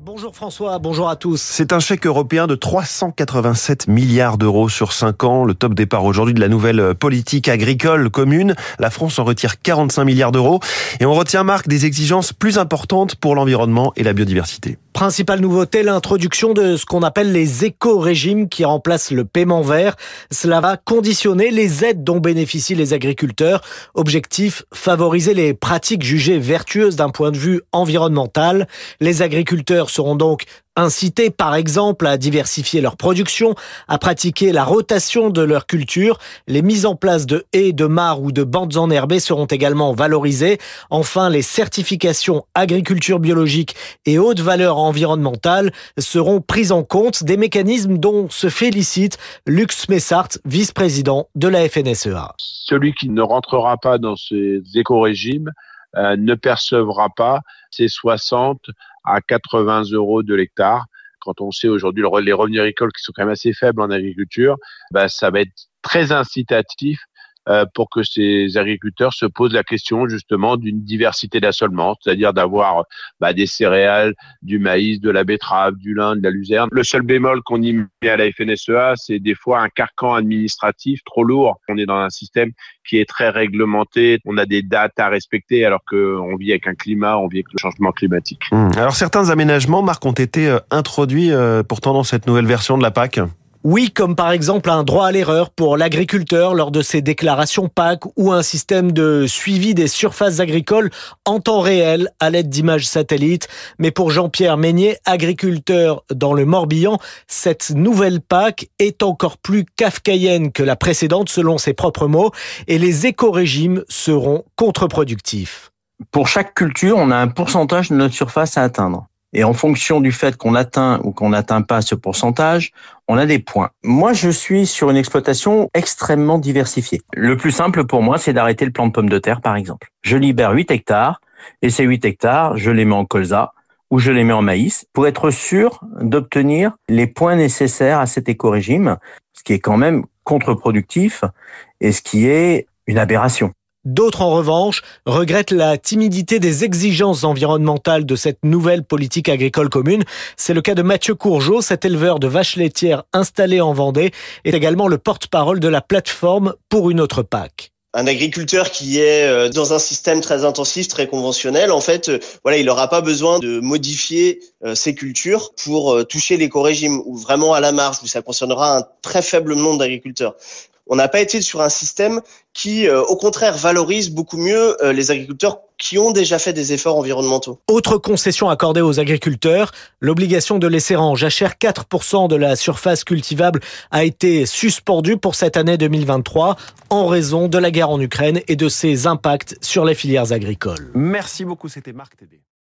Bonjour François, bonjour à tous. C'est un chèque européen de 387 milliards d'euros sur 5 ans, le top départ aujourd'hui de la nouvelle politique agricole commune. La France en retire 45 milliards d'euros et on retient marque des exigences plus importantes pour l'environnement et la biodiversité. Principale nouveauté, l'introduction de ce qu'on appelle les éco-régimes qui remplacent le paiement vert. Cela va conditionner les aides dont bénéficient les agriculteurs. Objectif, favoriser les pratiques jugées vertueuses d'un point de vue environnemental. Les agriculteurs seront donc incités par exemple à diversifier leur production, à pratiquer la rotation de leur culture. Les mises en place de haies, de mares ou de bandes enherbées seront également valorisées. Enfin, les certifications agriculture biologique et haute valeur environnementale seront prises en compte, des mécanismes dont se félicite Lux Messart, vice-président de la FNSEA. Celui qui ne rentrera pas dans ces éco-régimes euh, ne percevra pas ces 60 à 80 euros de l'hectare. Quand on sait aujourd'hui les revenus agricoles qui sont quand même assez faibles en agriculture, bah, ça va être très incitatif pour que ces agriculteurs se posent la question justement d'une diversité d'assolement, c'est-à-dire d'avoir bah, des céréales, du maïs, de la betterave, du lin, de la luzerne. Le seul bémol qu'on y met à la FNSEA, c'est des fois un carcan administratif trop lourd. On est dans un système qui est très réglementé, on a des dates à respecter alors qu'on vit avec un climat, on vit avec le changement climatique. Mmh. Alors certains aménagements, Marc, ont été euh, introduits euh, pourtant dans cette nouvelle version de la PAC oui, comme par exemple un droit à l'erreur pour l'agriculteur lors de ses déclarations PAC ou un système de suivi des surfaces agricoles en temps réel à l'aide d'images satellites. Mais pour Jean-Pierre Meignet, agriculteur dans le Morbihan, cette nouvelle PAC est encore plus kafkaïenne que la précédente selon ses propres mots et les éco-régimes seront contre-productifs. Pour chaque culture, on a un pourcentage de notre surface à atteindre. Et en fonction du fait qu'on atteint ou qu'on n'atteint pas ce pourcentage, on a des points. Moi, je suis sur une exploitation extrêmement diversifiée. Le plus simple pour moi, c'est d'arrêter le plan de pommes de terre, par exemple. Je libère 8 hectares et ces 8 hectares, je les mets en colza ou je les mets en maïs pour être sûr d'obtenir les points nécessaires à cet éco-régime, ce qui est quand même contre-productif et ce qui est une aberration. D'autres, en revanche, regrettent la timidité des exigences environnementales de cette nouvelle politique agricole commune. C'est le cas de Mathieu Courgeot, cet éleveur de vaches laitières installé en Vendée, est également le porte-parole de la plateforme pour une autre PAC un agriculteur qui est euh, dans un système très intensif, très conventionnel, en fait, euh, voilà, il n'aura pas besoin de modifier euh, ses cultures pour toucher l'éco-régime ou vraiment à la marge, où ça concernera un très faible nombre d'agriculteurs on n'a pas été sur un système qui, euh, au contraire, valorise beaucoup mieux euh, les agriculteurs qui ont déjà fait des efforts environnementaux. Autre concession accordée aux agriculteurs, l'obligation de laisser en jachère 4% de la surface cultivable a été suspendue pour cette année 2023 en raison de la guerre en Ukraine et de ses impacts sur les filières agricoles. Merci beaucoup, c'était Marc Tédé.